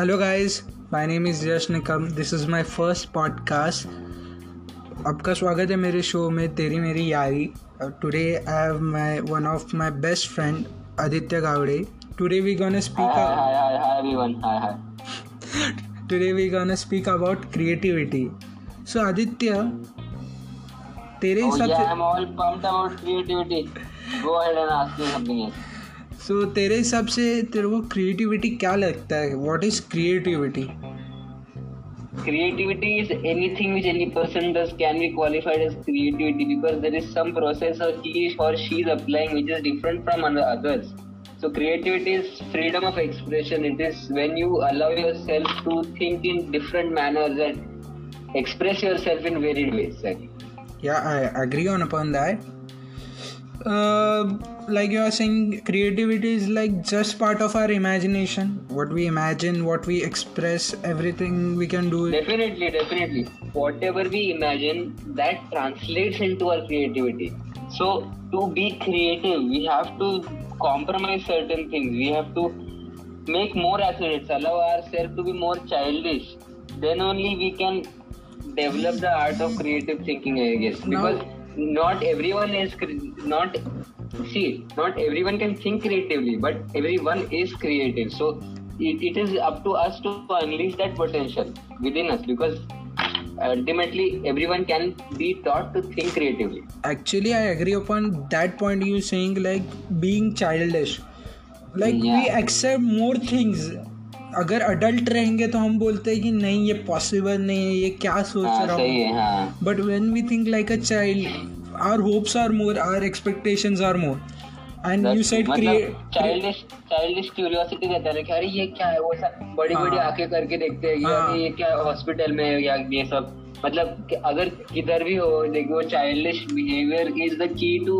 Hello guys my name is Yash Nikam this is my first podcast आपका स्वागत है मेरे शो में Teri Meri Yaari. Today I have my one of my best friend Aditya Gawade today we gonna speak today we gonna speak about creativity so Aditya तेरे हिसाब से सो so, तेरे हिसाब से तेरे को क्रिएटिविटी क्या लगता है what is creativity Creativity is anything which any person does can be qualified as creativity because there is some process or he or she is applying which is different from others. So creativity is freedom of expression. It is when you allow yourself to think in different manners and express yourself in varied ways. Yeah, I agree on upon that. Uh, like you are saying, creativity is like just part of our imagination. What we imagine, what we express, everything we can do. Definitely, definitely. Whatever we imagine, that translates into our creativity. So, to be creative, we have to compromise certain things. We have to make more athletes, allow ourselves to be more childish. Then only we can develop the art of creative thinking, I guess. Now- Because not everyone is not see not everyone can think creatively but everyone is creative so it, it is up to us to unleash that potential within us because ultimately everyone can be taught to think creatively Actually, I agree upon that point. You saying like being childish. Like we accept more things. अगर adult रहेंगे तो हम बोलते हैं कि नहीं ये possible नहीं है ये क्या सोच हाँ रहा हूँ है हाँ But when we think like a child, our hopes are more, our expectations are more. And you said create. मतलब चाइल्डिश चाइल्डिश क्यूरियोसिटी रहता है कि अरे ये क्या है वो सब बड़ी बड़ी हाँ। आँखें करके देखते हैं कि हाँ। ये क्या हॉस्पिटल में या ये सब मतलब कि अगर किधर भी हो देखो वो childish behaviour is the key to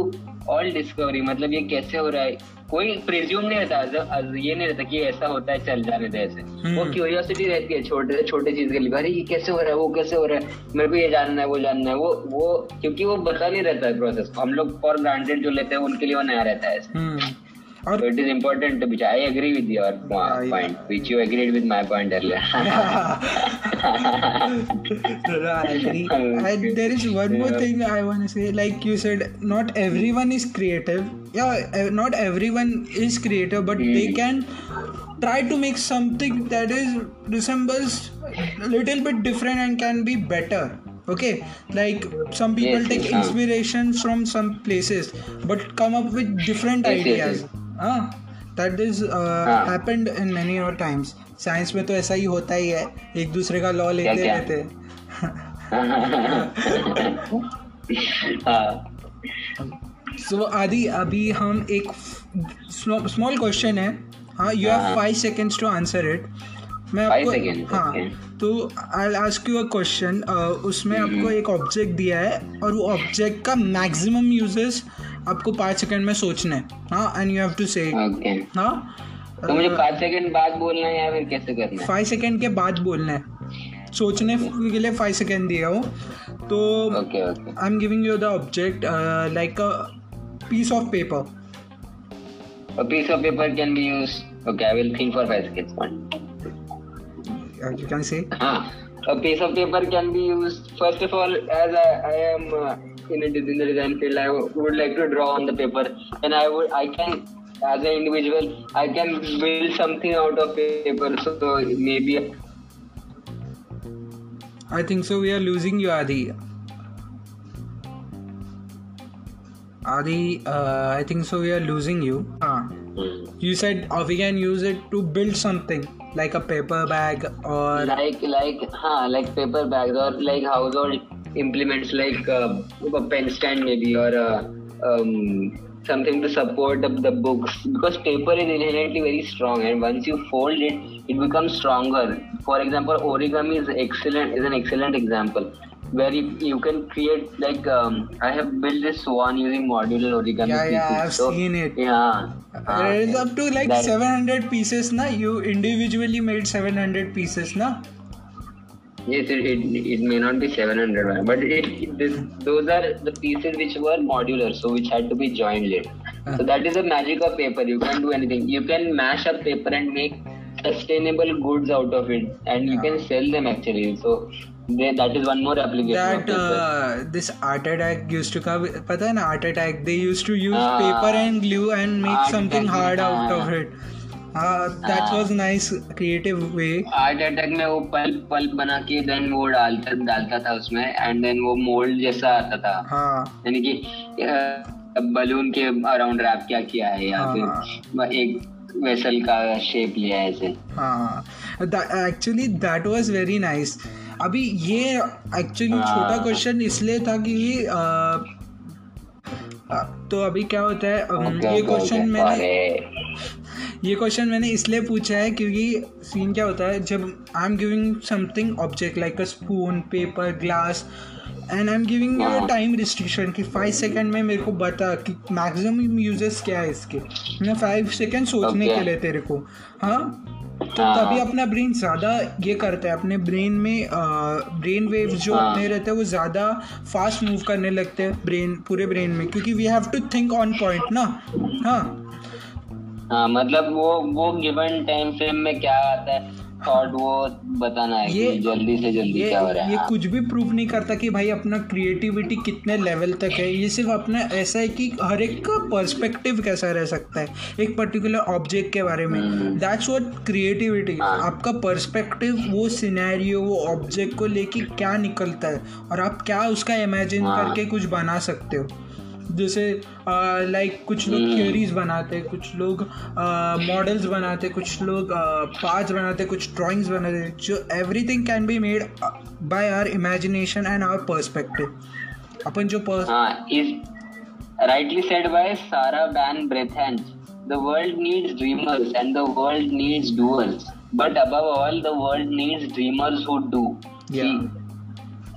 all discovery मतलब ये कैसे हो रहा है कोई प्रिज्यूम नहीं रहता ये नहीं रहता कि ऐसा होता है चल जाने दे ऐसे। हम्म। वो क्यूरियोसिटी रहती है छोटे से छोटे चीज़ के लिए। अरे ये कैसे हो रहा है वो कैसे हो रहा है? मेरे को ये जानना है वो जानना है। वो वो क्योंकि वो बता नहीं रहता है प्रोसेस हम लोग फॉर ग्रांटेड जो लेते हैं उनके लिए वो नया रहता है Or, so it is important to which I agree with your ah, point, yeah. which you agreed with my point earlier. I agree. And there is one more thing I want to say. Like you said, not everyone is creative. Yeah, eh, not everyone is creative, but mm. they hmm. can try to make something that is resembles a little bit different and can be better okay like some people yes, take yes, inspiration from some places but come up with different ideas yes. Ah, that is uh, हाँ. happened in many more times. Science में तो ऐसा ही होता ही है एक दूसरे का law लेते रहते हैं हाँ सो आदि अभी हम एक स्मॉल क्वेश्चन है हाँ यू हैव हाँ। Five seconds to answer it मैं आपको हाँ तो I ask you a question उसमें। आपको एक ऑब्जेक्ट दिया है और वो ऑब्जेक्ट का मैक्सिमम यूजेस आपको पाँच सेकंड में सोचना है हाँ and you have to say हाँ तो मुझे पाँच सेकंड बाद बोलना है या फिर कैसे करना है फाइव सेकंड के बाद बोलना है सोचने के लिए फाइव सेकंड दिया हूँ तो I'm giving you the object uh, like a piece of paper. A piece of paper can be used. Okay, I will think for five seconds. One. Uh, you can say. Ah, a piece of paper can be used. First of all, as I, I am uh, in, a, in the design field, I would like to draw on the paper, and I would I can as an individual I can build something out of paper. So, maybe I think so. We are losing you, Adi. Adi, uh, I think so. We are losing you. Hmm. you said uh, we can use it to build something like a paper bag or like like huh, like paper bags or like household implements like uh, a pen stand maybe or uh, um, something to support the, the books. Because paper is inherently very strong and once you fold it it becomes stronger. For example origami is excellent is an excellent example where you, you can create like um, i have built this swan using modular origami Yeah, yeah. I've So, seen it. yeah. Uh, it's up to like That- 700 pieces na? You individually made 700 pieces na Yes, it, it, it may not be 700, but it, this, those are the pieces which were modular, so which had to be joined later. Uh-huh. So that is the magic of paper. You can do anything. You can mash up paper and make sustainable goods out of it, and you can uh-huh. sell them actually. So they, that is one more application. That uh, this art attack used to come. Pata na art attack. They used to use uh, paper and glue and make something hard out uh, of it. That हाँ. was nice creative way. Art attack में वो pulp pulp बना के then वो डालता डालता था उसमें एंड देन वो मोल्ड जैसा आता था। हाँ। यानी कि बलून के अराउंड रैप क्या किया है या हाँ, फिर एक वेसल का शेप लिया है ऐसे। हाँ। Actually that was very nice अभी ये एक्चुअली हाँ. छोटा क्वेश्चन इसलिए था कि तो अभी क्या होता है Okay, ये क्वेश्चन okay, मैंने. ये क्वेश्चन मैंने इसलिए पूछा है क्योंकि सीन क्या होता है जब I am giving something object like a spoon paper glass and I am giving you. Time restriction कि फाइव सेकंड में मेरे को बता कि मैक्सिमम यूजेस क्या है इसके मैं फाइव सेकंड सोचने Okay. के लिए तेरे को हाँ तो हाँ. तभी अपना ब्रेन ज़्यादा ये करता है अपने ब्रेन में ब्रेन वेव्स जो हाँ. अपने रहते हैं वो ज़्यादा फास्ट मूव करने लगते हैं ब्रेन पूरे ब्रेन में क्योंकि we have to think on point ना हाँ हाँ मतलब वो वो गिवन टाइम फ्रेम में क्या आता है थॉट वो बताना है ये- कि जल्दी से जल्दी ये क्या हो रहा है ये हाँ. कुछ भी प्रूव नहीं करता कि भाई अपना क्रिएटिविटी कितने लेवल तक है ये सिर्फ़ अपना ऐसा है कि हर एक का पर्सपेक्टिव कैसा रह सकता है एक पर्टिकुलर ऑब्जेक्ट के बारे में। That's what creativity. आपका पर्सपेक्टिव वो सिनेरियो वो ऑब्जेक्ट को लेके क्या निकलता है और आप क्या उसका इमेजिन हाँ. करके कुछ बना सकते हो जैसे लाइक कुछ लोग थ्योरीज बनाते हैं कुछ लोग मॉडल्स बनाते हैं कुछ लोग पार्ट्स बनाते हैं कुछ ड्राइंग्स बनाते हैं जो everything can be made by our imagination and our perspective अपन जो purse rightly said by Sarah Ban Breathnach the world needs dreamers and the world needs doers but above all the world needs dreamers who do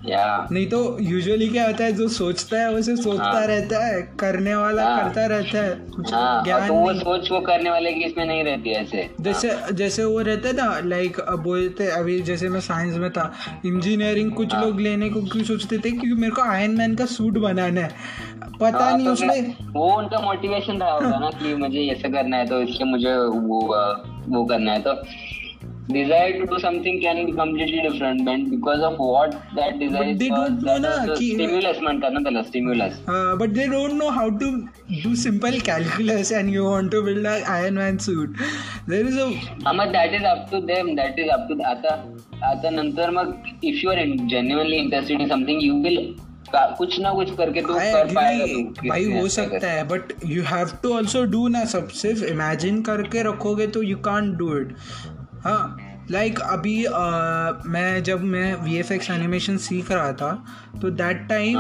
Yeah. नहीं तो usually क्या होता है जो सोचता है वो सिर्फ़ सोचता हाँ. रहता है करने वाला हाँ. करता रहता है कुछ हाँ ज्ञान तो वो सोच वो करने वाले की इसमें नहीं रहती ऐसे जैसे जैसे वो रहता है ना लाइक बोलते अभी जैसे मैं साइंस में था इंजीनियरिंग कुछ हाँ. लोग लेने को क्यों सोचते थे क्योंकि मेरे को आयरन मैन का सूट बनाना है पता हाँ, नहीं तो उसमें वो उनका मोटिवेशन रहा होगा ना कि मुझे ऐसा करना है तो इसलिए मुझे वो वो करना है तो desire to do something can be completely different but because of what that desire But is they don't know that also कि- stimulus म्हणतात ना त्याला stimulus. But they don't know how to do simple calculus and you want to build a Iron Man suit there is a हा मग that is up to them that is up to आता आता नंतर मग if you are genuinely interested in something you will कुछ ना कुछ करके तू कर पाएगा भाई हो सकता है but you have to also do ना सब सिर्फ़ इमेजिन करके रखोगे तो यू कांट डू इट हाँ लाइक like, अभी अ, मैं जब मैं वी एफ़ एक्स एनिमेशन सीख रहा था तो दैट टाइम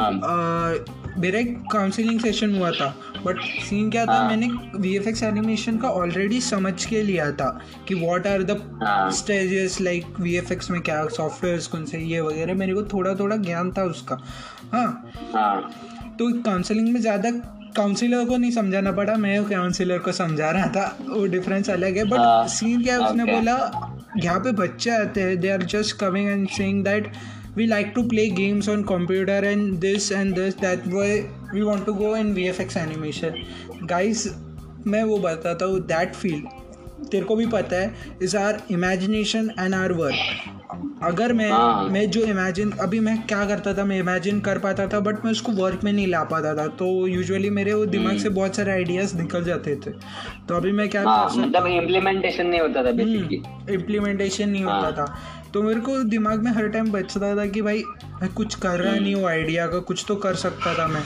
मेरा एक काउंसलिंग सेशन हुआ था। बट सीन क्या था हाँ. मैंने वी एफ़ एक्स एनिमेशन का ऑलरेडी समझ के लिया था कि व्हाट आर द हाँ. Stages like V F X में क्या सॉफ्टवेयर कौन से ये वगैरह मेरे को थोड़ा थोड़ा ज्ञान था उसका। हाँ। हाँ। तो काउंसलिंग में ज़्यादा काउंसिलर को नहीं समझाना पड़ा मैं काउंसिलर को समझा रहा था वो डिफरेंस अलग है बट हाँ, सीन क्या है उसने बोला यहाँ पे बच्चे आते हैं they are just coming and saying that we like to play games on computer and this and this that way we want to go in V F X animation guys मैं वो बताता हूँ दैट फ़ील्ड तेरे को भी पता है is our imagination and our work अगर मैं हाँ। मैं जो इमेजिन अभी मैं क्या करता था मैं इमेजिन कर पाता था बट मैं उसको वर्क में नहीं ला पाता था। तो यूजुअली मेरे वो दिमाग से बहुत सारे आइडियाज़ निकल जाते थे। तो अभी मैं क्या हाँ मतलब इम्प्लीमेंटेशन नहीं होता था बेसिकली इम्प्लीमेंटेशन नहीं होता हाँ। था। तो मेरे को दिमाग में हर टाइम बचता था कि भाई मैं कुछ कर रहा नहीं हूँ आइडिया का कुछ तो कर सकता था मैं।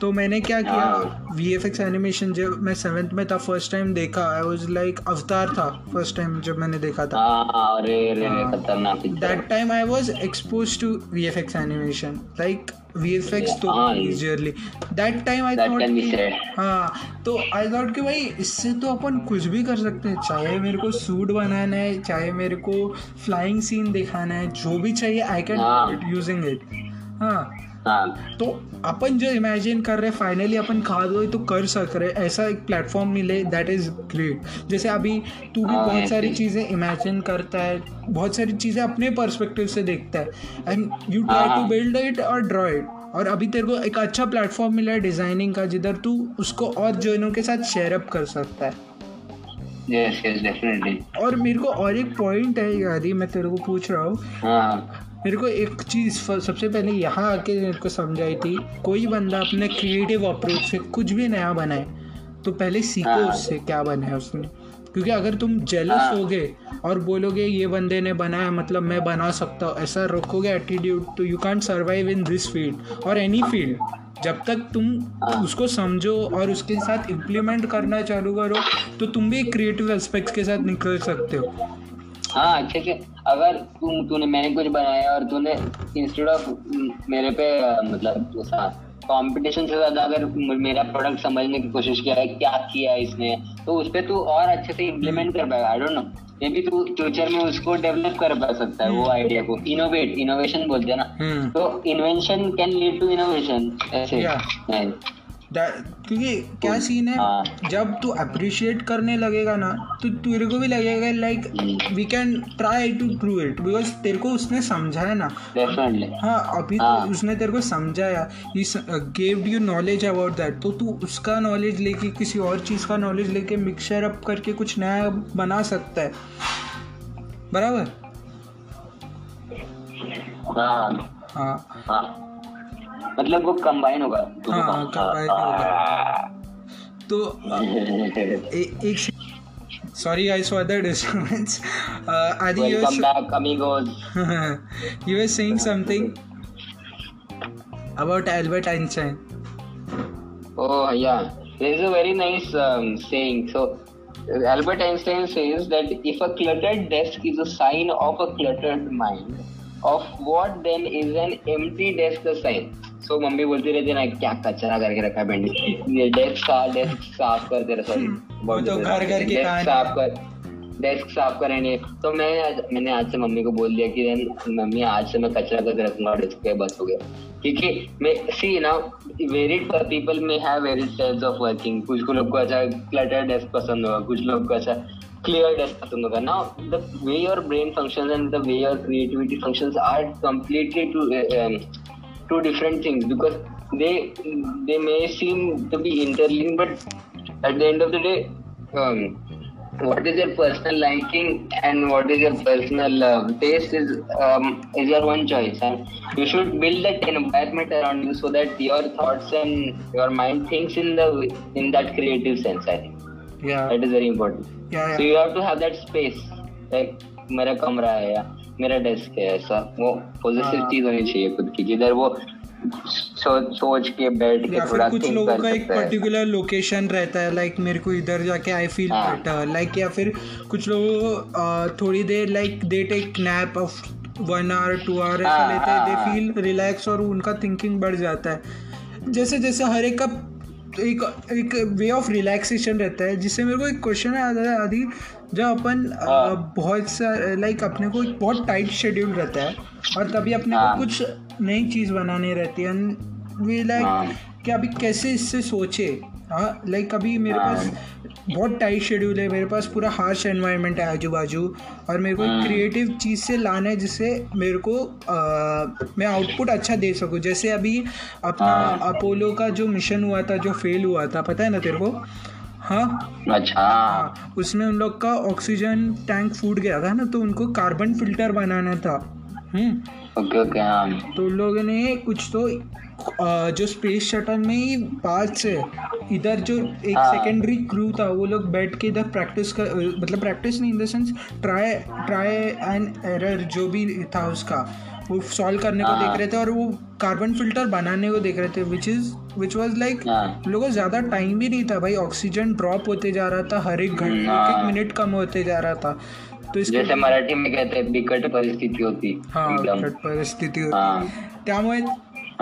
तो मैंने क्या किया। वी एफ़ एक्स एनिमेशन जब मैं सेवेंथ में था फ़र्स्ट टाइम देखा आई वॉज़ लाइक अवतार था फ़र्स्ट टाइम जब मैंने देखा था अरे हाँ. खतरनाक picture. that time I was exposed to VFX animation like VFX तो thought can be कि- said. हाँ तो I thought कि भाई इससे तो अपन कुछ भी कर सकते हैं चाहे मेरे को सूट बनाना है चाहे मेरे को फ्लाइंग सीन दिखाना है जो भी चाहिए आई कैन. यूजिंग इट हाँ तो अपन जो इमेजिन कर रहे फाइनली अपन खा दो तो कर सक रहे ऐसा एक प्लेटफॉर्म मिले दैट इज़ ग्रेट जैसे अभी तू भी हाँ, बहुत सारी चीज़ें इमेजिन करता है बहुत सारी चीज़ें अपने पर्सपेक्टिव से देखता है। And you try to. Build it और ड्रॉ इट और अभी तेरे को एक अच्छा प्लेटफॉर्म मिला है डिज़ाइनिंग का जिधर तू उसको और जोनों के साथ शेयर अप कर सकता है। यस यस डेफिनेटली और मेरे को और एक पॉइंट है यादी मैं तेरे को पूछ रहा हूँ। हाँ। मेरे को एक चीज़ सबसे पहले यहाँ आके मेरे को समझाई थी कोई बंदा अपने क्रिएटिव अप्रोच से कुछ भी नया बनाए तो पहले सीखो हाँ। उससे क्या बना है उसने क्योंकि अगर तुम जेलस हाँ। होगे और बोलोगे ये बंदे ने बनाया मतलब मैं बना सकता हूँ ऐसा रखोगे एटीट्यूड तो you can't survive in this field और एनी फ़ील्ड जब तक तुम हाँ। उसको समझो और उसके साथ इम्प्लीमेंट करना चालू करो तो तुम भी क्रिएटिव एस्पेक्ट्स के साथ निकल सकते हो हाँ अच्छे से अगर तुम तूने मैंने कुछ बनाया और तूने इंस्टेड ऑफ़ मेरे पे मतलब कंपटीशन से ज़्यादा अगर मेरा प्रोडक्ट समझने की कोशिश किया है क्या किया है इसने तो उस पे तू और अच्छे से इम्प्लीमेंट कर पाएगा। I don't know may be तू फ्यूचर में उसको डेवलप कर पा सकता है वो आइडिया को। इनोवेट इनोवेशन बोलते हैं ना। हम्म। तो invention can lead to innovation ऐसे। क्योंकि क्या सीन है? हाँ। जब तू अप्रिशिएट करने लगेगा ना तो तेरे को भी लगेगा like we can try to prove it because तेरे को उसने समझाया ना। हाँ अभी हाँ। तो उसने तेरे को समझाया। Gave you knowledge about that तो तू उसका नॉलेज लेके किसी और चीज़ का नॉलेज लेके मिक्सचर अप करके कुछ नया बना सकता है। बराबर? हाँ। हाँ। हाँ। मतलब वो कंबाइन होगा हाँ, कंबाइन होगा तो एक sorry guys for the disturbance Adi you come back coming on you are saying something about Albert Einstein oh yeah there is a very nice saying so Albert Einstein says that if a cluttered desk is a sign of a cluttered mind of what then is an empty desk a sign So, मम्मी बोलती रहती है ना क्या कचरा करके रखा है बेंडी ये डेस्क साफ़ डेस्क साफ़ कर तेरा सॉरी तो घर घर की साफ़ कर डेस्क साफ़ करें नहीं तो मैं आज मैंने आज से मम्मी को बोल दिया कि मम्मी आज से मैं कचरा करके रखूँगा डेस्क पे बस हो गया. क्योंकि मैं सी ना वेरिड पीपल में have varied styles of working कुछ को लोग को अच्छा क्लटर डेस्क पसंद होगा कुछ लोग को अच्छा क्लियर डेस्क पसंद होगा. ना the way your brain function and the way your creativity functions are completely two two different things because they they may seem to be interlinked, but at the end of the day, um, what is your personal liking and what is your personal taste is um, is your one choice and you should build that environment around you so that your thoughts and your mind thinks in the in that creative sense i think yeah that is very important yeah, yeah. so you have to have that space like my room yeah. मेरा desk है ऐसा वो positive हाँ। चीज़ होनी चाहिए खुद की जिधर वो सो, सोच के बैठ के थोड़ा कुछ लोगों का एक पर्टिकुलर लोकेशन रहता है लाइक मेरे को इधर जाके आई फील। बेटर लाइक या फिर कुछ लोग थोड़ी देर like they take nap of one hour two hour ऐसा हाँ, लेते हैं दे। फील रिलैक्स और उनका थिंकिंग बढ़ जाता है जैसे जैसे हर एक का एक एक वे ऑफ़ रिलैक्सेशन रहता है जिससे मेरे को एक क्वेश्चन है आदि जब अपन हाँ। बहुत सा लाइक अपने को एक बहुत टाइट शेड्यूल रहता है और तभी अपने हाँ। को कुछ नई चीज़ बनानी रहती है वी लाइक हाँ। कि अभी कैसे इससे सोचे हाँ लाइक अभी मेरे हाँ। पास बहुत टाइट शेड्यूल है मेरे पास पूरा हार्श एनवायरनमेंट है आजू बाजू और मेरे को एक हाँ। क्रिएटिव चीज़ से लाना है जिससे मेरे को आ, मैं आउटपुट अच्छा दे सकूँ जैसे अभी अपना हाँ। अपोलो का जो मिशन हुआ था जो फेल हुआ था पता है ना तेरे को हाँ? अच्छा। हाँ उसमें उन लोग का ऑक्सीजन टैंक फूट गया था ना तो उनको कार्बन फ़िल्टर बनाना था। हम्म। ओके ओके हाँ। तो उन लोगों ने कुछ तो जो स्पेस शटल में ही पास से इधर जो एक हाँ। सेकेंडरी क्रू था वो लोग बैठ के इधर प्रैक्टिस कर मतलब प्रैक्टिस नहीं in the sense try try and error जो भी था उसका। वो सॉल्व करने को हाँ। देख रहे थे और वो कार्बन फ़िल्टर बनाने को देख रहे थे which is which was like हाँ लोगों ज़्यादा टाइम भी नहीं था भाई ऑक्सीजन ड्रॉप होते जा रहा था हर एक घंटे एक एक हाँ। मिनट कम होते जा रहा था तो इसके जैसे मराठी में कहते हैं बिकट परिस्थिती होती हा बिकट परिस्थिती हा. होती त्यामुळे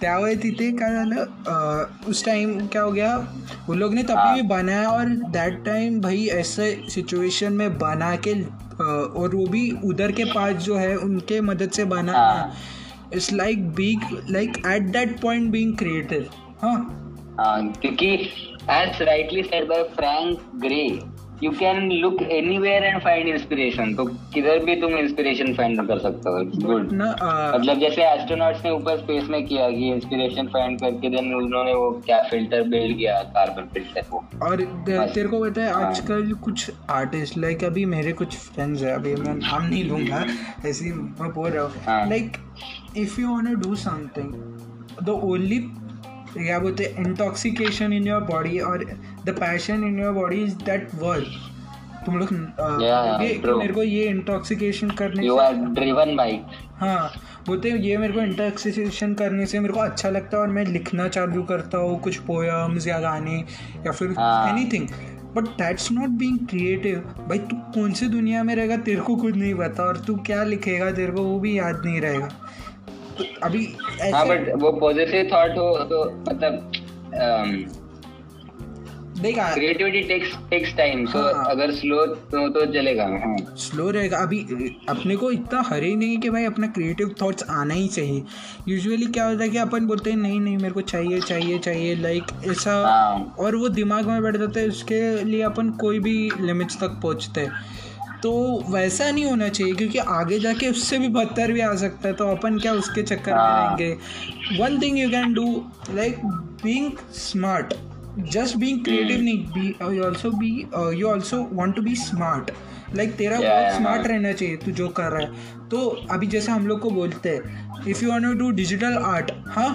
त्यामुळे तिथे काय झालं उस टाइम क्या हो गया उन लोग ने तभी भी बनाया और दैट टाइम भाई ऐसे सिचुएशन में बना के और वो भी उधर के पास जो है उनके मदद से बना है। It's like being like at that point being creative हाँ। हाँ, क्योंकि as rightly said by Frank Gray you can look anywhere and find inspiration तो किधर भी तुम इंस्पिरेशन फाइंड कर सकते हो. गुड मतलब जैसे एस्ट्रोनॉट्स ने ऊपर स्पेस में किया कि इंस्पिरेशन फाइंड करके देन उन्होंने वो क्या फ़िल्टर बिल्ड किया कार्बन फ़िल्टर को और तेरे को पता है हाँ। आजकल कुछ आर्टिस्ट लाइक अभी मेरे कुछ फ्रेंड्स है अभी मैं नाम नहीं लूँगा ऐसे मैं बोल रहा हाँ। हूँ. Like if you want to do something the only क्या बोलते हैं इंटॉक्सिकेशन इन योर बॉडी और the passion in your body is that word तुम लोग ये मेरे को ये इंटॉक्सिकेशन करने यू आर ड्रिवन बाई हाँ बोलते हैं ये मेरे को इंटॉक्सिकेशन करने से मेरे को अच्छा लगता है और मैं लिखना चालू करता हूँ कुछ पोएम्स या गाने या फिर। Anything but that's not being creative भाई तू कौन सी दुनिया में रहेगा तेरे को खुद नहीं पता और तू क्या लिखेगा तेरे को वो भी याद नहीं रहेगा। तो अभी हाँ बट वो पॉजिटिव थॉट हो तो मतलब देख। क्रिएटिविटी टेक्स टेक्स टाइम तो हाँ। अगर स्लो तो तो चलेगा हाँ। स्लो रहेगा। अभी अपने को इतना हरे नहीं कि भाई अपना क्रिएटिव थॉट्स आना ही चाहिए। यूजुअली क्या होता है कि अपन बोलते हैं नहीं नहीं मेरे को चाहिए चाहिए चाहिए। लाइक ऐसा हाँ। और वो दिमाग में बैठ जाता है उसके लिए अपन कोई भी लिमिट्स तक पहुँचते हैं। तो वैसा नहीं होना चाहिए क्योंकि आगे जाके उससे भी बदतर भी आ सकता है तो अपन क्या उसके चक्कर में हाँ। रहेंगे? One thing you can do like being smart just being creative. नहीं be you also be you also want to be smart like तेरा Yeah, बहुत स्मार्ट. रहना चाहिए तू जो कर रहा है तो अभी जैसे हम लोग को बोलते हैं if you want to do digital art हाँ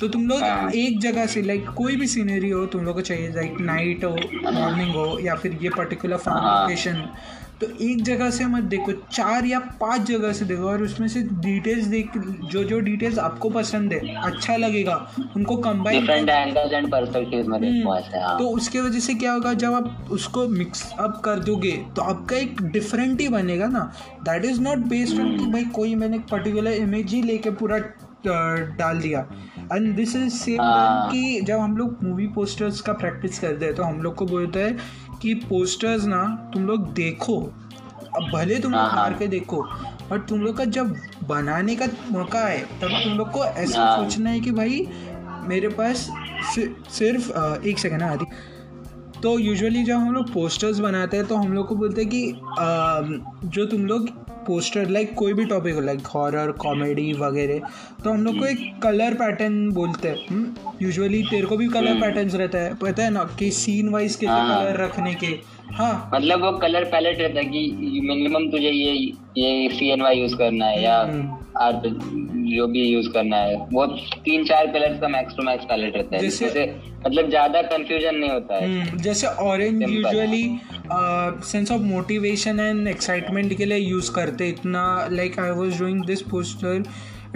तो तुम लोग हाँ। एक जगह से लाइक कोई भी सीनरी हो तुम लोग को चाहिए लाइक नाइट हो मॉर्निंग हो या फिर ये पर्टिकुलर फार्म। लोकेशन तो एक जगह से मत देखो चार या पाँच जगह से देखो और उसमें से डिटेल्स देख जो जो डिटेल्स आपको पसंद है अच्छा लगेगा उनको कंबाइन डिफरेंट एंड पर्सपेक्टिव्स में देखो ऐसे हाँ। तो उसके वजह से क्या होगा जब आप उसको मिक्स अप कर दोगे तो आपका एक डिफरेंट ही बनेगा ना। That is not based on कि भाई कोई मैंने एक पर्टिकुलर इमेज ही लेके पूरा डाल दिया। And this is same. कि जब हम लोग मूवी पोस्टर्स का प्रैक्टिस करते हैं तो हम लोग को बोलते हैं कि पोस्टर्स ना तुम लोग देखो अब भले तुम लोग हाँ, हाँ। मार के देखो बट तुम लोग का जब बनाने का मौका है तब तुम लोग को ऐसा हाँ। सोचना है कि भाई मेरे पास सिर्फ़ एक सेकेंड आदि तो यूजुअली जब हम लोग पोस्टर्स बनाते हैं तो हम लोग को बोलते हैं कि जो तुम लोग पोस्टर लाइक कोई भी टॉपिक हो लाइक हॉरर कॉमेडी वगैरह तो हम लोग को एक कलर पैटर्न बोलते हैं। यूजुअली तेरे को भी कलर पैटर्न्स रहता है। पता है ना कि सीन वाइज कैसे हाँ। कलर रखने के। हाँ। मतलब वो कलर पैलेट रहता है कि मिनिमम तुझे ये ये सी एन वाई यूज़ करना है या। आर जो भी यूज़ करना है। वो तीन चार कलर्स का मैक्स टू मैक्स पैलेट रहता है जैसे- जिससे से मतलब ज़्यादा कंफ्यूजन नहीं होता है। हम्म, जैसे orange usually sense of motivation and excitement के लिए यूज़ करते इतना like I was doing this poster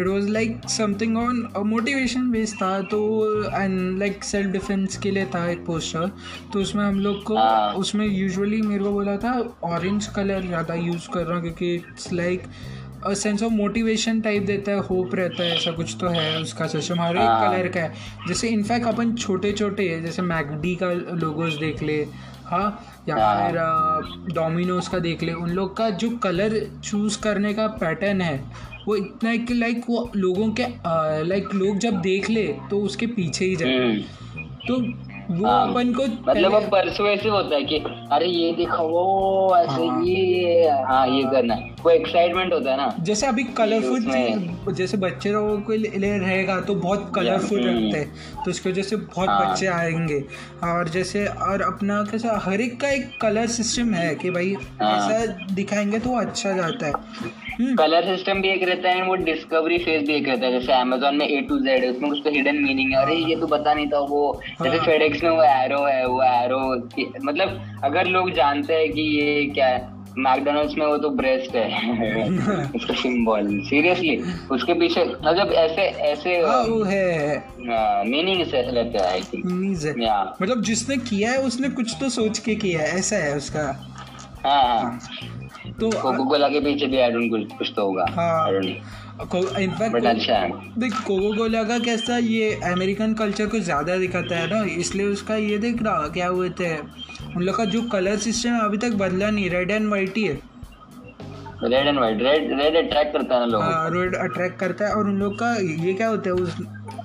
it was like something on motivation based था तो एंड लाइक सेल्फ डिफेंस के लिए था एक पोस्टर तो उसमें हम लोग को हाँ। उसमें यूजुअली मेरे को बोला था ऑरेंज कलर ज़्यादा यूज़ कर रहा हूँ क्योंकि it's like sense of motivation type देता है होप रहता है ऐसा कुछ तो है उसका सिस्टम हर एक हाँ। कलर का है जैसे इनफैक्ट अपन छोटे छोटे जैसे मैकडी का लोगोस देख ले हाँ या हाँ। फिर डोमिनोज का देख ले उन लोग का जो कलर चूज़ करने का पैटर्न है वो इतना है कि लाइक वो लोगों के लाइक लोग जब देख ले तो उसके पीछे ही जाए हम्म। तो वो हाँ। अपन को मतलब वो पहले- परसुएसिव होता है कि अरे ये देखो वो ऐसे हाँ। ये हाँ ये करना वो एक्साइटमेंट होता है ना जैसे अभी कलरफुल जैसे बच्चे लोगों के लिए रहेगा तो बहुत कलरफुल हम्म। रहते हैं तो उसकी वजह से बहुत हाँ। बच्चे आएँगे और जैसे और अपना कैसा हर एक का एक कलर सिस्टम है कि भाई हाँ। ऐसा दिखाएँगे तो अच्छा जाता है कलर सिस्टम भी एक रहता है वो डिस्कवरी फ़ेज़ भी एक रहता है। जैसे अमेजोन में ए टू जेड उसमें कुछ तो हिडन मीनिंग है। अरे ये तो पता नहीं था वो। जैसे हाँ। फेडेक्स में वो एरो है वो एरो मतलब अगर लोग जानते हैं कि ये क्या है मैकडोनल्ड्स में वो तो ब्रेस्ट है। उसका सिंबल सीरियसली उसके पीछे मतलब ऐसे ऐसे हाँ वो है। मीनिंग रहते हैं आई थिंक है मतलब जिसने किया है उसने कुछ तो सोच के किया है ऐसा है उसका। हाँ। हाँ। तो कोको के पीछे भी आई डोंट कुछ तो होगा। हाँ। इनफैक्ट अच्छा देख कोको कोला का कैसा ये अमेरिकन कल्चर को ज़्यादा दिखाता है ना इसलिए उसका ये देख रहा क्या बोलते हैं उन लोग का जो कलर सिस्टम अभी तक बदला नहीं रेड एंड वाइट ही है। Red and white red red attract करता है ना लोगों रेड अट्रैक्ट करता है और उन लोग का ये क्या होता है उस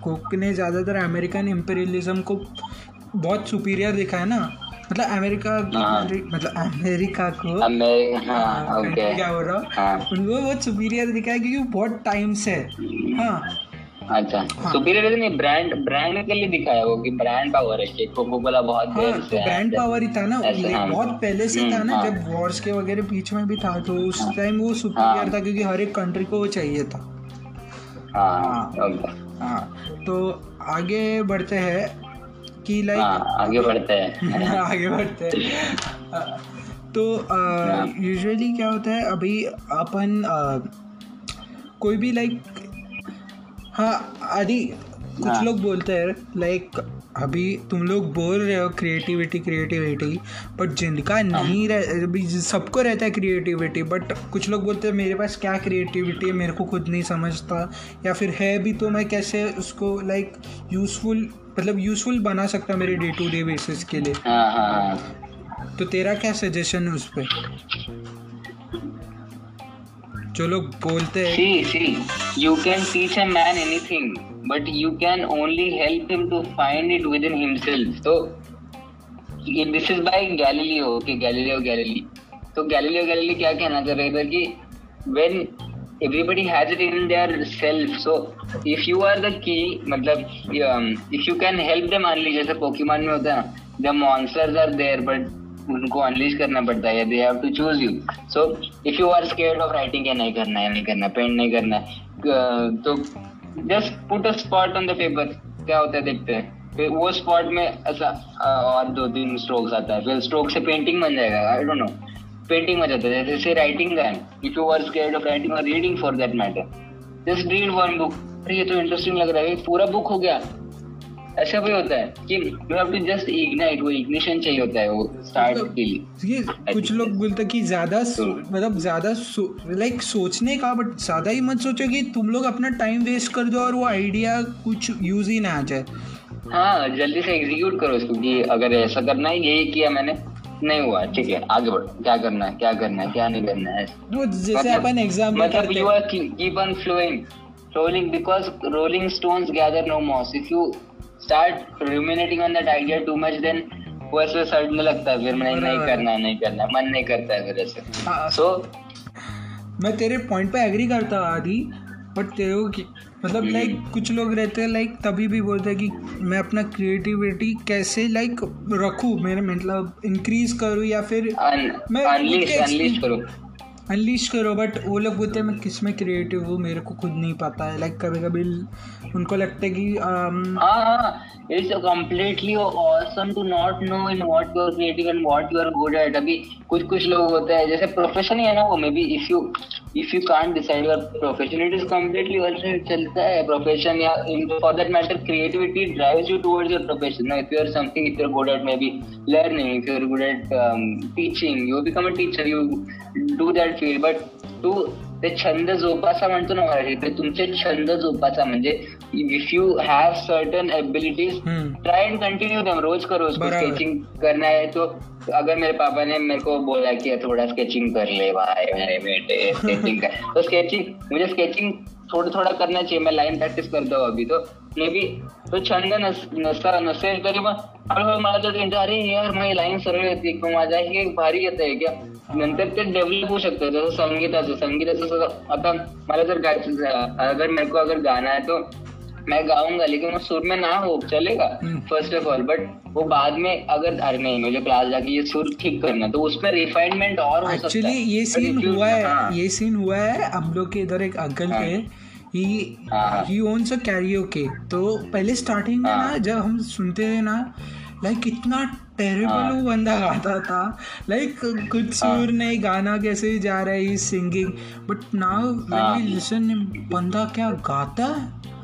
कोक ने ज़्यादातर अमेरिकन इम्पेरियलिज्म को बहुत सुपीरियर दिखा है ना। मतलब अमेरिका हाँ। मतलब अमेरिका को। हाँ हाँ, क्या बोल रहा उनको बहुत सुपीरियर दिखा है क्योंकि बहुत टाइम से हाँ। अच्छा। हाँ। सुपीरियर नहीं ब्रांड ब्रांड के लिए दिखाया वो कि ब्रांड पावर है कोको कोला बहुत हाँ तो ब्रांड पावर ही था ना। हाँ। बहुत पहले से था हम्म, ना हाँ। जब वॉर्स के वगैरह बीच में भी था तो उस टाइम वो सुपीरियर। था क्योंकि हर एक कंट्री को वो चाहिए था। हाँ। तो आगे बढ़ते हैं। कि लाइक हाँ आगे बढ़ते हैं। आगे बढ़ते हैं। तो यूजुअली क्या होता है अभी अपन कोई भी लाइक हाँ आदि कुछ हाँ। लोग बोलते हैं लाइक अभी तुम लोग बोल रहे हो क्रिएटिविटी क्रिएटिविटी बट जिनका नहीं रह अभी सबको रहता है क्रिएटिविटी बट कुछ लोग बोलते हैं मेरे पास क्या क्रिएटिविटी है मेरे को खुद नहीं समझता या फिर है भी तो मैं कैसे उसको लाइक यूज़फुल मतलब यूज़फुल बना सकता मेरे डे टू डे बेसिस के लिए हाँ हाँ हाँ तो तेरा क्या सजेशन है उस पर जो लोग बोलते हैं See, see, you can teach a man anything, but you can only help him to find it within himself. So, ये- this is by Galileo, okay, Galileo Galilei. तो Galileo Galilei क्या कहना चाह रहे थे कि when everybody has it in their self, so if you are the key, मतलब um, if you can help them unleash, Pokemon में होता है ना, the monsters are there, but उनको अनलीश करना पड़ता है they have to choose you so if you are scared of writing क्या नहीं करना है नहीं करना पेंट नहीं करना है क- तो just put a spot on the paper क्या होता है देखते हैं। फिर वो स्पॉट में ऐसा और दो तीन स्ट्रोक्स आता है फिर स्ट्रोक से पेंटिंग बन जाएगा आई डोंट नो पेंटिंग बन जाता है जैसे राइटिंग का है if you are scared of writing और reading for that matter just read one book अरे ये तो इंटरेस्टिंग लग रहा है पूरा बुक हो गया। ऐसा भी होता है कि you have to just ignite वो इग्निशन चाहिए होता है वो स्टार्ट के लिए। ये कुछ लोग बोलते हैं कि ज़्यादा मतलब ज़्यादा लाइक सोचने का बट ज़्यादा ही मत सोचो कि तुम लोग अपना टाइम वेस्ट कर दो और वो आइडिया कुछ यूज़ ही ना आ जाए। हाँ जल्दी से एग्जीक्यूट करो इसको कि अगर ऐसा करना है यही किया मैंने। नहीं हुआ ठीक है आगे बढ़ो क्या करना है क्या करना है क्या नहीं करना है? वो जैसे अपन एग्ज़ाम में मतलब यू हैं। Are keep on flowing rolling because rolling stones gather no moss if you start ruminating on that idea too much then वो ऐसे सड़ने लगता है फिर नहीं नहीं करना नहीं करना मन नहीं करता है फिर ऐसे। हाँ, सो मैं तेरे पॉइंट पे एग्री करता हूँ आदि। बट तेरे को कि- मतलब। लाइक कुछ लोग रहते हैं लाइक तभी भी बोलते हैं कि मैं अपना क्रिएटिविटी कैसे लाइक रखूँ मेरे मतलब इंक्रीज करूँ या फिर मैं अनलीश करो बट वो लोग बोलते हैं, मैं किसमें क्रिएटिव हूँ? मेरे को खुद नहीं पता है. लाइक कभी कभी उनको लगता है कि it's completely awesome to not know in what you are creative and what you are good at अभी कुछ कुछ लोग होते हैं, जैसे प्रोफेशन ही है ना वो maybe if you if you can't decide your profession it is completely चलता है प्रोफेशन या for that matter creativity drives you towards your profession no if you are something if you are good at maybe learning if you are good at teaching you become a teacher you do that field but तू ते छंद जोपासा म्हणतो ना मराठी ते तुमचे छंद जोपासा. म्हणजे if you have certain abilities try and continue दम रोज करो उसको स्केचिंग करना है तो अगर मेरे पापा ने मेरे को बोला कि थोड़ा स्केचिंग कर ले भाई मेरे बेटे स्केचिंग कर. तो स्केचिंग मुझे स्केचिंग थोडं थोड़ा करना चाहिए। मैं लाईन प्रॅक्टिस करतो अभी तो। मे बी तो छंद नस नसता नसेल तरी मग हळूहळू मला तर त्यांचं अरे यार माझी लाईन सरळ येते किंवा माझा हे भारी येत आहे क्या? नंतर ते डेव्हलप होऊ शकतं जसं संगीताचं संगीताचं आता मला जर गायचं अगर मेरे को अगर गाना है तो मैं गाऊँगा लेकिन वो सुर में ना हो चलेगा। फ़र्स्ट ऑफ़ ऑल बट वो बाद में अगर अरे नहीं मुझे क्लास जाके ये सुर ठीक करना तो उसमें रिफाइनमेंट और हो सकता एक्चुअली है ये सीन हुआ है हाँ, ये सीन हुआ है हम लोग के इधर एक अंकल हाँ। थे ही हाँ। ही ओन्स अ कैरियोके तो पहले स्टार्टिंग में ना हाँ। जब हम सुनते थे ना लाइक इतना टेरेबल हाँ। वो बंदा गाता था लाइक कुछ सुर नहीं गाना कैसे जा रहा है सिंगिंग बट नाउ हाँ। व्हेन वी लिसन बंदा क्या गाता है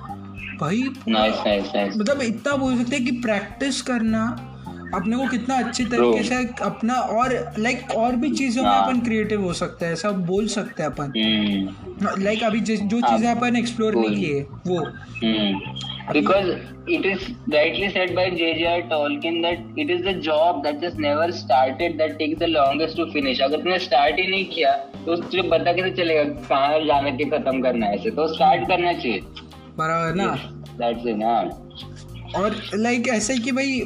भाई नाइस नाइस नाइस मतलब इतना बोल सकते हैं कि प्रैक्टिस करना अपने को कितना अच्छे तरीके से अपना और लाइक और भी चीज़ों में हाँ। अपन क्रिएटिव हो सकते हैं ऐसा बोल सकते हैं अपन। हम्म. लाइक अभी जो हाँ, चीज़ें अपन एक्सप्लोर नहीं किए वो। because it is rightly said by J.J.R. Tolkien that it is the job that just never started that takes the longest to finish. अगर तुमने स्टार्ट ही नहीं किया तो तुझे पता कैसे चलेगा कहाँ जाने के खत्म करना है ऐसे। तो स्टार्ट करना चाहिए। बराबर ना दैट्स हाँ और लाइक ऐसा है कि भाई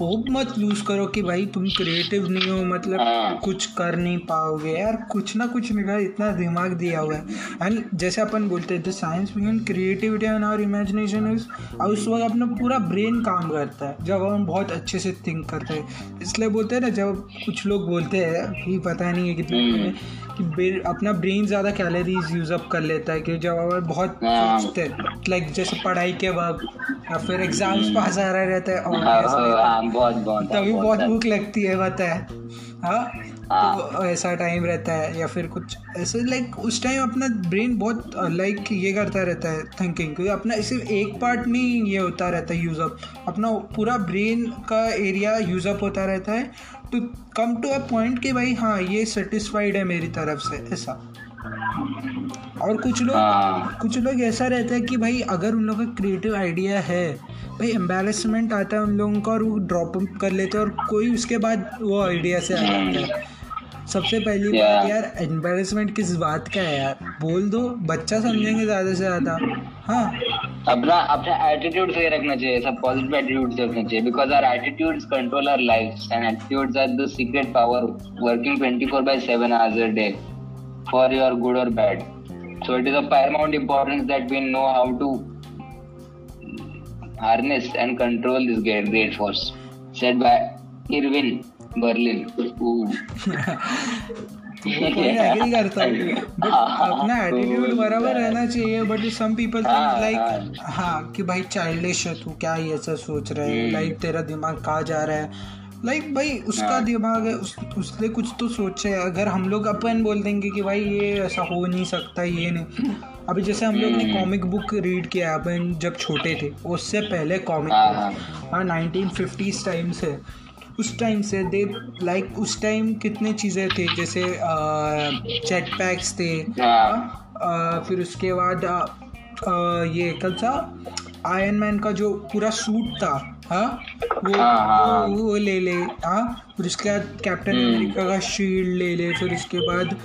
होप मत लूज करो कि भाई तुम क्रिएटिव नहीं हो मतलब हाँ। कुछ कर नहीं पाओगे यार कुछ ना कुछ निकाल इतना दिमाग दिया हुआ है एंड जैसे अपन बोलते हैं the science begin creativity and our imagination is और उस वक्त अपना पूरा ब्रेन काम करता है जब हम बहुत अच्छे से थिंक करते हैं इसलिए बोलते हैं ना जब कुछ लोग बोलते हैं कि पता नहीं है कितने हम्म। कि अपना ब्रेन ज़्यादा कैलोरीज यूज़ अप कर लेता है कि जब अपन बहुत। सोचते हैं लाइक जैसे पढ़ाई के वक्त या फिर एग्ज़ाम्स पास आ रहा रहता है और बहुत बहुत तभी बहुत बहुत भूख लगती है पता है। हाँ? हाँ। तो ऐसा टाइम रहता है या फिर कुछ ऐसे लाइक उस टाइम अपना ब्रेन बहुत लाइक ये करता रहता है थिंकिंग क्योंकि अपना सिर्फ़ एक पार्ट नहीं ये होता रहता है यूज़ अप अपना पूरा ब्रेन का एरिया यूज़ अप होता रहता है to come to a point कि भाई हाँ ये सेटिस्फाइड है मेरी तरफ़ से ऐसा। और कुछ लोग हाँ। कुछ लोग ऐसा रहता है कि भाई अगर उन लोगों का क्रिएटिव आइडिया है भाई एम्बेरसमेंट आता है उन लोगों का और वो ड्रॉप कर लेते हैं और कोई उसके बाद वो आइडिया से आ जाता है। सबसे पहली बात यार एम्बेरसमेंट किस बात का है यार? बोल दो बच्चा समझेंगे ज़्यादा से ज़्यादा। हाँ। अपना अपना एटीट्यूड सही रखना चाहिए सब पॉजिटिव एटीट्यूड से रखना चाहिए because our attitudes control our lifes and attitudes are the secret power working 24 by 7 hours a day for your good or bad so it is of paramount importance that we know how to harness and control this great, great force said by Irvin Berlin agree करता हूँ but अपना attitude बराबर रहना चाहिए but some people हाँ, like हाँ कि भाई चाइल्डिश है तू क्या ही ऐसा सोच रहा है हम्म। लाइक तेरा दिमाग कहाँ जा रहा है लाइक like भाई उसका हाँ। दिमाग है उस उसने कुछ तो सोचे अगर हम लोग अपन बोल देंगे कि भाई ये ऐसा हो नहीं सकता ये नहीं अभी जैसे हम लोग ने। कॉमिक बुक रीड किया अपन जब छोटे थे उससे पहले कॉमिक हाँ, हाँ। हाँ नाइनटीन फिफ्टीज टाइम से उस टाइम से दे लाइक उस टाइम कितने चीज़ें थे जैसे जेट पैक्स थे हाँ आ, फिर उसके बाद आ, आ, ये कल सा आयरन मैन का जो पूरा सूट था हाँ वो हाँ, हाँ। वो, वो ले ले हाँ फिर उसके बाद कैप्टन हम्म। अमेरिका का शील्ड ले ले फिर उसके बाद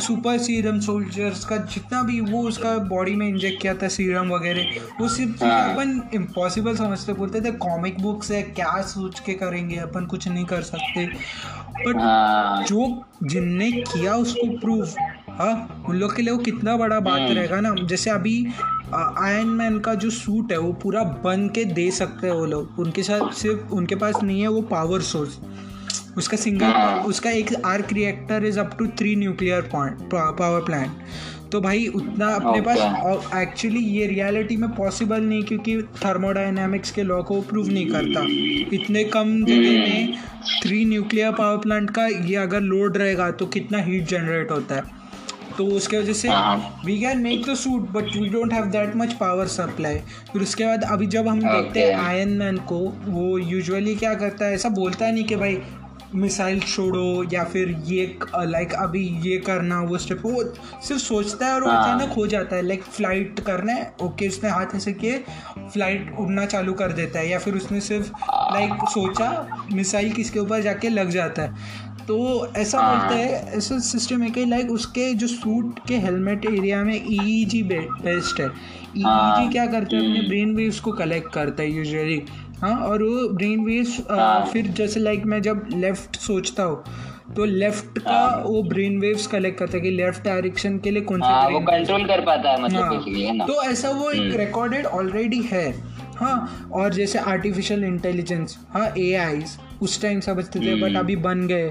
सुपर सीरम सोल्जर्स का जितना भी वो उसका बॉडी में इंजेक्ट किया था सीरम वगैरह वो सिर्फ़ हाँ। अपन इम्पॉसिबल समझते बोलते थे कॉमिक बुक्स है क्या सोच के करेंगे अपन कुछ नहीं कर सकते बट हाँ जो जिनने किया उसको प्रूव हाँ उन लोग के लिए वो कितना बड़ा बात हम्म। रहेगा ना जैसे अभी आयरन मैन का जो सूट है वो पूरा बन के दे सकते हैं वो लोग। उनके साथ सिर्फ़ उनके पास नहीं है वो पावर सोर्स उसका सिंगल। उसका एक arc reactor is up to three nuclear point power plant तो भाई उतना अपने पास एक्चुअली ये रियलिटी में पॉसिबल नहीं क्योंकि थर्मोडायनेमिक्स के लॉ को प्रूव नहीं करता। इतने कम जगह में थ्री न्यूक्लियर पावर प्लांट का ये अगर लोड रहेगा तो कितना हीट जनरेट होता है। तो उसके वजह से। We can make the suit but we don't have that much power supply फिर उसके बाद अभी जब हम देखते हैं आयन मैन को वो यूजुअली क्या करता है ऐसा बोलता नहीं कि भाई मिसाइल छोड़ो या फिर ये लाइक अभी ये करना वो स्टेप वो सिर्फ़ सोचता है और वो हाँ। अचानक हो जाता है लाइक फ़्लाइट करना है ओके उसने हाथ ऐसे किए फ़्लाइट उड़ना चालू कर देता है या फिर उसने सिर्फ़ लाइक सोचा मिसाइल किसके ऊपर जाके लग जाता है तो ऐसा हाँ। बोलते हैं ऐसा सिस्टम है कि लाइक उसके जो सूट के हेलमेट एरिया में ई जी बेस्ट है ई हाँ। क्या करते हैं अपने। ब्रेन वेव्स को कलेक्ट करता है यूजुअली हाँ और वो ब्रेन वेव्स हाँ। फिर जैसे लाइक मैं जब लेफ़्ट सोचता हूँ तो लेफ़्ट का। वो ब्रेन वेव्स कलेक्ट करता है कि लेफ़्ट डायरेक्शन के लिए कौन सा हाँ वो कंट्रोल कर पाता है मतलब हाँ, ना तो ऐसा वो एक। रिकॉर्डेड ऑलरेडी है हाँ और जैसे आर्टिफिशियल इंटेलिजेंस हाँ ए उस टाइम समझते थे बट हम्म। अभी बन गए।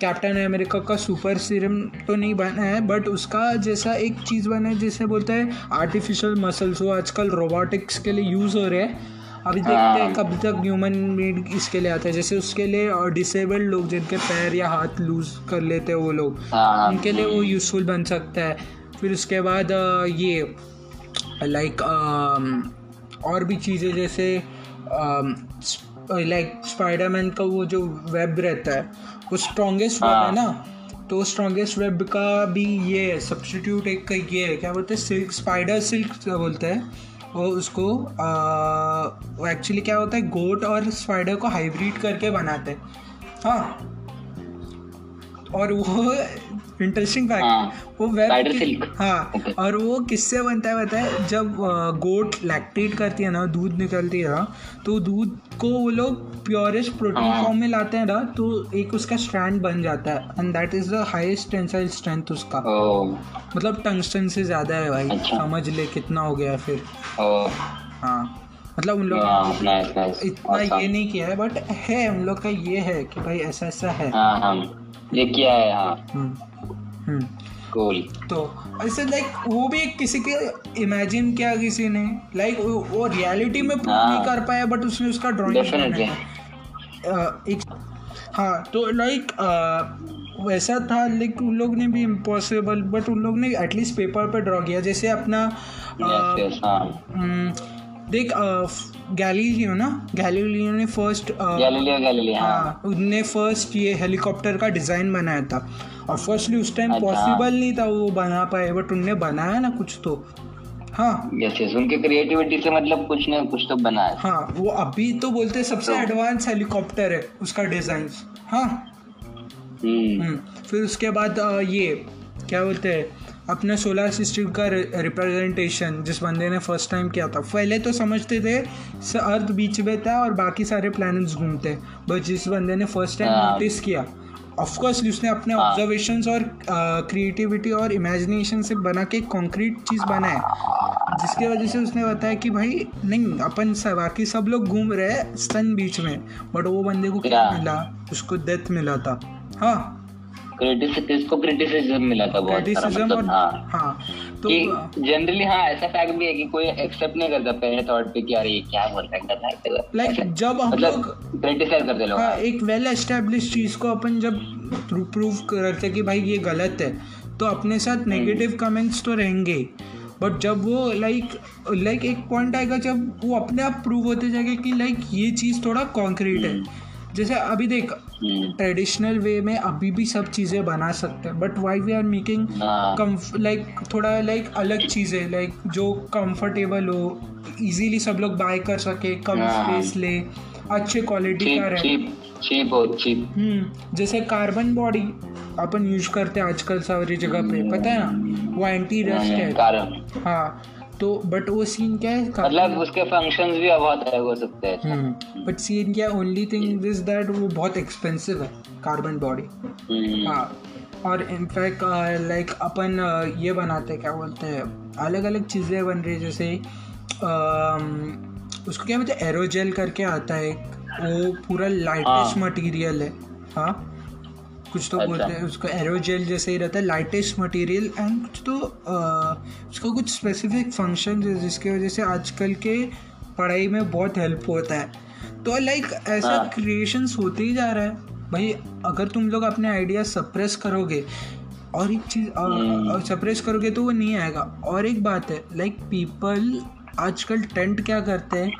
कैप्टन अमेरिका का सुपर सीरम तो नहीं बना है बट उसका जैसा एक चीज़ बना है जिसे बोलते हैं आर्टिफिशियल मसल्स वो आजकल रोबोटिक्स के लिए यूज़ हो रहे हैं। अभी देखते हैं हाँ। कब तक ह्यूमन मेड इसके लिए आता है। जैसे उसके लिए और डिसेबल्ड लोग जिनके पैर या हाथ लूज कर लेते हैं वो लोग हाँ उनके लिए वो यूज़फुल बन सकता है। फिर उसके बाद ये लाइक और भी चीज़ें जैसे लाइक स्पाइडरमैन का वो जो वेब रहता है वो स्ट्रॉन्गेस्ट वेब हाँ। है। ना? तो स्ट्रॉन्गेस्ट वेब का भी ये है सब्सटीट्यूट एक का ये है क्या बोलते हैं सिल्क स्पाइडर सिल्क बोलते हैं? वो उसको एक्चुअली क्या होता है गोट और स्पाइडर को हाइब्रिड करके बनाते हैं। हाँ। और वो इंटरेस्टिंग फैक्ट हाँ। वो वेब. हाँ और वो किससे बनता है पता है? जब गोट लैक्टेट करती है ना दूध निकलती है ना तो दूध को वो लोग प्योरेस्ट प्रोटीन। फॉर्म में लाते हैं ना तो एक उसका स्ट्रैंड बन जाता है and that is the highest tensile strength उसका। मतलब टंगस्टन से ज़्यादा है भाई अच्छा। समझ ले कितना हो गया फिर। हाँ मतलब उन लोग इतना ये नहीं किया है बट है उन लोग का ये है कि भाई ऐसा ऐसा है। हाँ हाँ। ये क्या है हाँ। हम्म। तो ऐसे लाइक वो भी एक किसी के इमेजिन किया किसी ने। लाइक वो, रियलिटी में प्रूव हाँ। नहीं कर पाया बट उसने उसका ड्राइंग हाँ तो लाइक वैसा था लेकिन उन लोग ने भी इम्पॉसिबल बट उन लोग ने एटलीस्ट पेपर पे ड्रॉ किया। जैसे अपना अ, यस हाँ। हम्म, देख गैलीलियो ना? गैलीलियो ने फ़र्स्ट गैलीलियो गैलीलियो हाँ। हाँ उनने फ़र्स्ट ये हेलीकॉप्टर का डिज़ाइन बनाया था। और फर्स्टली उस टाइम अच्छा। पॉसिबल नहीं था वो बना पाए बट उनने बनाया ना कुछ तो। हाँ। यस यस उनके क्रिएटिविटी से मतलब कुछ ना कुछ तो बना है। हाँ वो अभी तो बोलते हैं सबसे तो- एडवांस हेलीकॉप्टर है उसका डिज़ाइन हाँ। हम्म। हम्म, फिर उसके बाद ये क्या बोलते हैं? अपने सोलर सिस्टम का रिप्रेजेंटेशन जिस बंदे ने फ़र्स्ट टाइम किया था। पहले तो समझते थे अर्थ बीच में था और बाकी सारे प्लैनेट्स घूमते। बट जिस बंदे ने फ़र्स्ट टाइम हाँ। नोटिस किया ऑफकोर्स उसने अपने ऑब्जर्वेशन और क्रिएटिविटी और इमेजिनेशन से बना के कॉन्क्रीट चीज़ बनाया। जिसकी वजह से उसने बताया कि भाई नहीं अपन सब बाकी सब लोग घूम रहे हैं स्तन बीच में। बट वो बंदे को क्या? मिला? उसको डेथ मिला था। हाँ। इसको क्रिटिसिज्म मिला था बहुत क्रिटिसिज्म मतलब और हाँ। हाँ तो जनरली हाँ ऐसा फैक्ट भी है कि कोई एक्सेप्ट नहीं करता पहले थॉट पे कि अरे ये क्या बोल रहा है लाइक जब हम मतलब लोग क्रिटिसाइज करते लोग हाँ एक वेल एस्टेब्लिश चीज़ को अपन जब प्रूव करते कि भाई ये गलत है तो अपने साथ नेगेटिव कमेंट्स तो रहेंगे। बट जब वो लाइक लाइक एक पॉइंट आएगा जब वो अपने आप प्रूव होते जाएगा कि लाइक ये चीज़ थोड़ा कॉन्क्रीट है। जैसे अभी देख हम्म, ट्रेडिशनल वे में अभी भी सब चीज़ें बना सकते हैं but why we are making हाँ। लाइक थोड़ा लाइक अलग चीज़ें लाइक जो कंफर्टेबल हो इजीली सब लोग बाय कर सके कम हाँ। स्पेस ले अच्छे क्वालिटी का रहे। चीप हो चीप हम्म जैसे कार्बन बॉडी अपन यूज़ करते हैं आजकल सारी जगह पे पता है ना? वो एंटी रस्ट है। हाँ तो बट वो सीन क्या है? मतलब उसके फ़ंक्शंस भी बहुत अलग हो सकते हैं बट सीन क्या ओनली थिंग इज़ दैट वो बहुत एक्सपेंसिव है कार्बन बॉडी हम्म, हाँ और इनफैक्ट लाइक अपन uh, ये बनाते हैं क्या बोलते हैं अलग अलग चीज़ें बन रही है जैसे um, उसको क्या बोलते हैं एरोजेल करके आता है वो पूरा लाइटेस्ट हाँ। मटेरियल है। हाँ? कुछ तो अच्छा। बोलते हैं उसका एरोजेल जैसे ही रहता है लाइटेस्ट मटेरियल एंड कुछ तो uh, उसका कुछ स्पेसिफिक फ़ंक्शन है जिसकी वजह से आजकल के पढ़ाई में बहुत हेल्प होता है तो लाइक ऐसा हाँ। क्रिएशंस होते ही जा रहा है भाई अगर तुम लोग अपने आइडिया सप्रेस करोगे और एक चीज़ हम्म। सप्रेस करोगे तो वो नहीं आएगा और एक बात है लाइक पीपल आजकल टेंट क्या करते हैं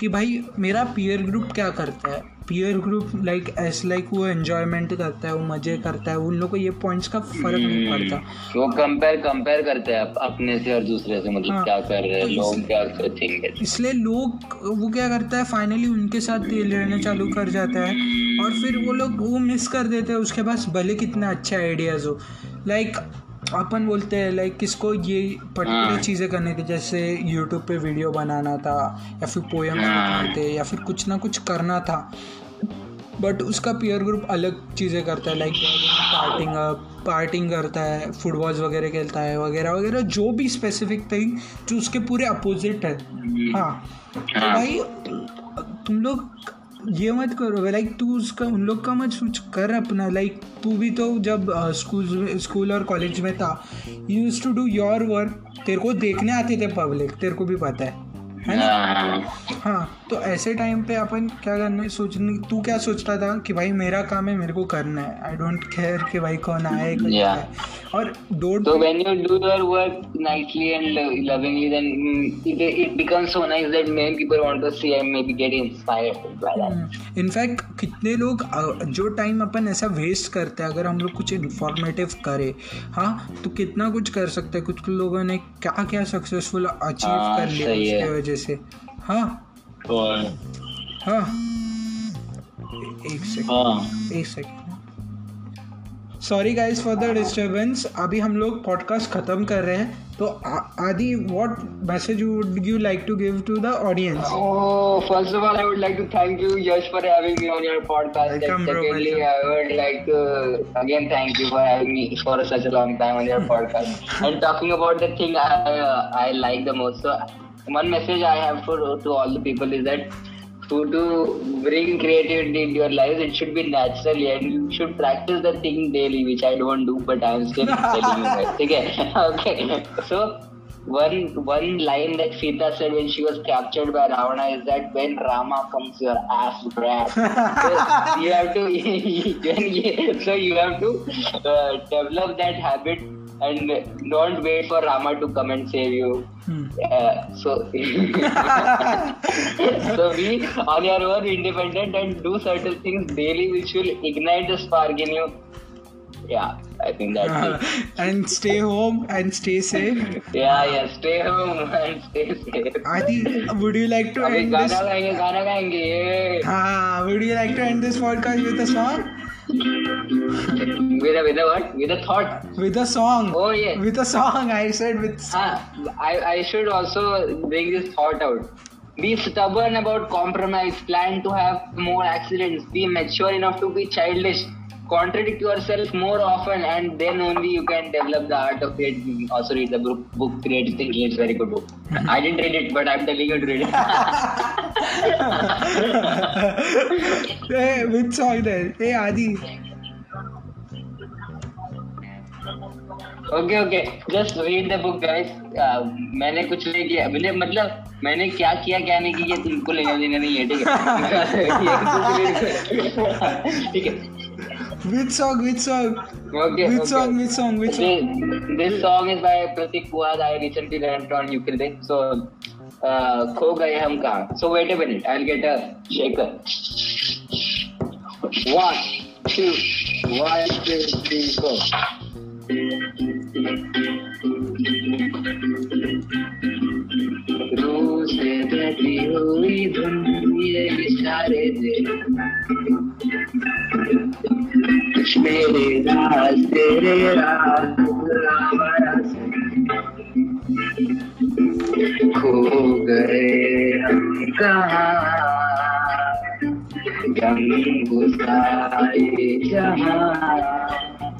कि भाई मेरा पीयर ग्रुप क्या करता है? Peer group like as like वो एंजॉयमेंट करता है वो मज़े करता है उन लोग को ये पॉइंट्स का फ़र्क नहीं पड़ता। वो कंपेयर कंपेयर करते हैं अपने से और दूसरे से मतलब हाँ, क्या कर रहे हैं तो लोग क्या सोचेंगे? इसलिए लोग वो क्या करता है फाइनली उनके साथ तेल रहना चालू कर जाता है और फिर वो लोग वो मिस कर देते हैं उसके पास भले कितने अच्छे आइडियाज़ हो। लाइक अपन बोलते हैं लाइक किसको ये पर्टिकुलर हाँ। चीज़ें करनी थी जैसे यूट्यूब पे वीडियो बनाना था या फिर पोएम। बनाने थे या फिर कुछ ना कुछ करना था बट उसका पीयर ग्रुप अलग चीज़ें करता है लाइक पार्टिंग पार्टिंग करता है फुटबॉल्स वगैरह खेलता है वगैरह वगैरह जो भी स्पेसिफिक थिंग जो उसके पूरे अपोजिट है हाँ तो। भाई तुम लोग ये मत करो लाइक तू उसका, उन लोग का मत सोच, कर अपना। लाइक तू भी तो जब स्कूल स्कूल और कॉलेज में था use to do your work तेरे को देखने आते थे पब्लिक तेरे को भी पता है। है ना हाँ, हाँ तो ऐसे टाइम पे अपन क्या करना सोचने तू क्या सोचता था कि भाई मेरा काम है मेरे को करना है आई डोंट केयर कि भाई कौन आए कौन Yeah. जाए और don't So when you do your work nicely and lo- lovingly, then mm, it, it becomes so nice that many people want to see and maybe get inspired by that. In fact कितने लोग जो time अपन ऐसा waste करते हैं अगर हम लोग कुछ इन्फॉर्मेटिव करें हाँ तो कितना कुछ कर सकते हैं कुछ लोगों ने क्या क्या सक्सेसफुल अचीव हाँ, कर लिया है। उसके वजह से हाँ हाँ एक सेकंड हाँ एक second sorry guys for the disturbance अभी हम लोग पॉडकास्ट खत्म कर रहे हैं तो Adi what message would you like to give to the audience Oh, first of all, I would like to thank you, Yash, for having me on your podcast. Welcome, and bro, secondly, welcome. I would like to again thank you for having me for such a long time on your podcast. and talking about the thing I I like the most. So, one message I have for to all the people is that to to bring creativity into your lives, it should be naturally, and you should practice the thing daily, which I don't do, but I'm still telling you guys. Okay, okay. So one one line that Sita said when she was captured by Ravana is that when Rama comes, your ass grabs. so you have to, so you have to uh, develop that habit and don't wait for Rama to come and save you. Hmm. Uh, so, so be on your own independent and do certain things daily which will ignite the spark in you. Yeah, I think that's uh, it. And stay home and stay safe. yeah, yeah, stay home and stay safe. Adi, would you like to Abhi end this? Gaana gaenge, gaana ah, gaenge. Would you like to end this podcast with a song? With a with a what? With a thought. With a song. oh yeah With a song, I said with. Ah, I I should also bring this thought out. Be stubborn about compromise. Plan to have more accidents. Be mature enough to be childish. Contradict yourself more often and then only you can develop the art of creating. Also read the book, book creative thinking it's a very good book. I didn't read it but i'm telling you to read it. Hey, which song then? Hey, Adi. Okay okay just read the book guys मैंने कुछ नहीं किया मैंने मतलब मैंने क्या किया क्या नहीं किया तुमको लेना देना नहीं है ठीक है ठीक है Which song? Which song? Okay. Which okay. song? Which song? Which song? This, this song is by Pratik Puad. I recently learned on ukulele. So, uh, खो गए हम कहाँ? So wait a minute. I'll get a shaker. One, two, one, two, three, four. से बहती हुई धुन ये इशारे दे मेरे राज तेरे राज खो गए हम कहाँ गुसाए जहाँ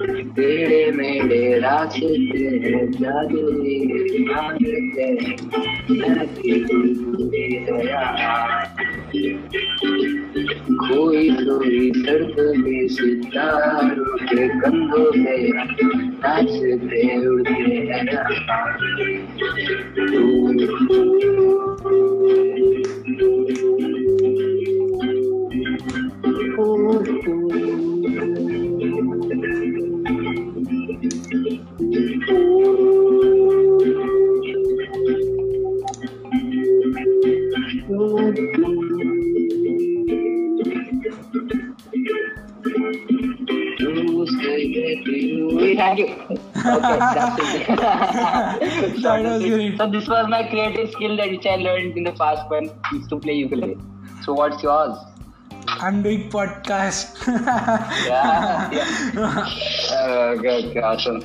तेरे मेरे रास्ते जादू कोई कोई सर्द में सितारों के कंधों में नाचते उड़ते So this was my creative skill that which I learned in the past when I used to play ukulele. So what's yours? I'm doing podcast. Yeah. yeah. Uh, okay, okay, awesome.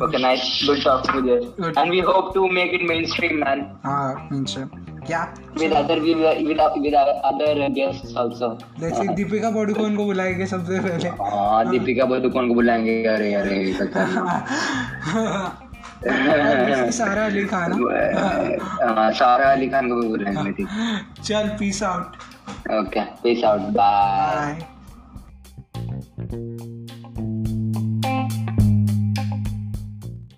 Okay, nice. Good talk with you. Good. And we hope to make it mainstream, man. हाँ mention. Yeah. With other with with, with other guests also. जैसे दीपिका पादुकोण को बुलाएंगे सबसे पहले हाँ दीपिका पादुकोण को बुलाएंगे अरे अरे जैसे सारा अली खान। हाँ। हाँ, सारा अली खान को भी रहे ठीक। चल peace out okay peace out bye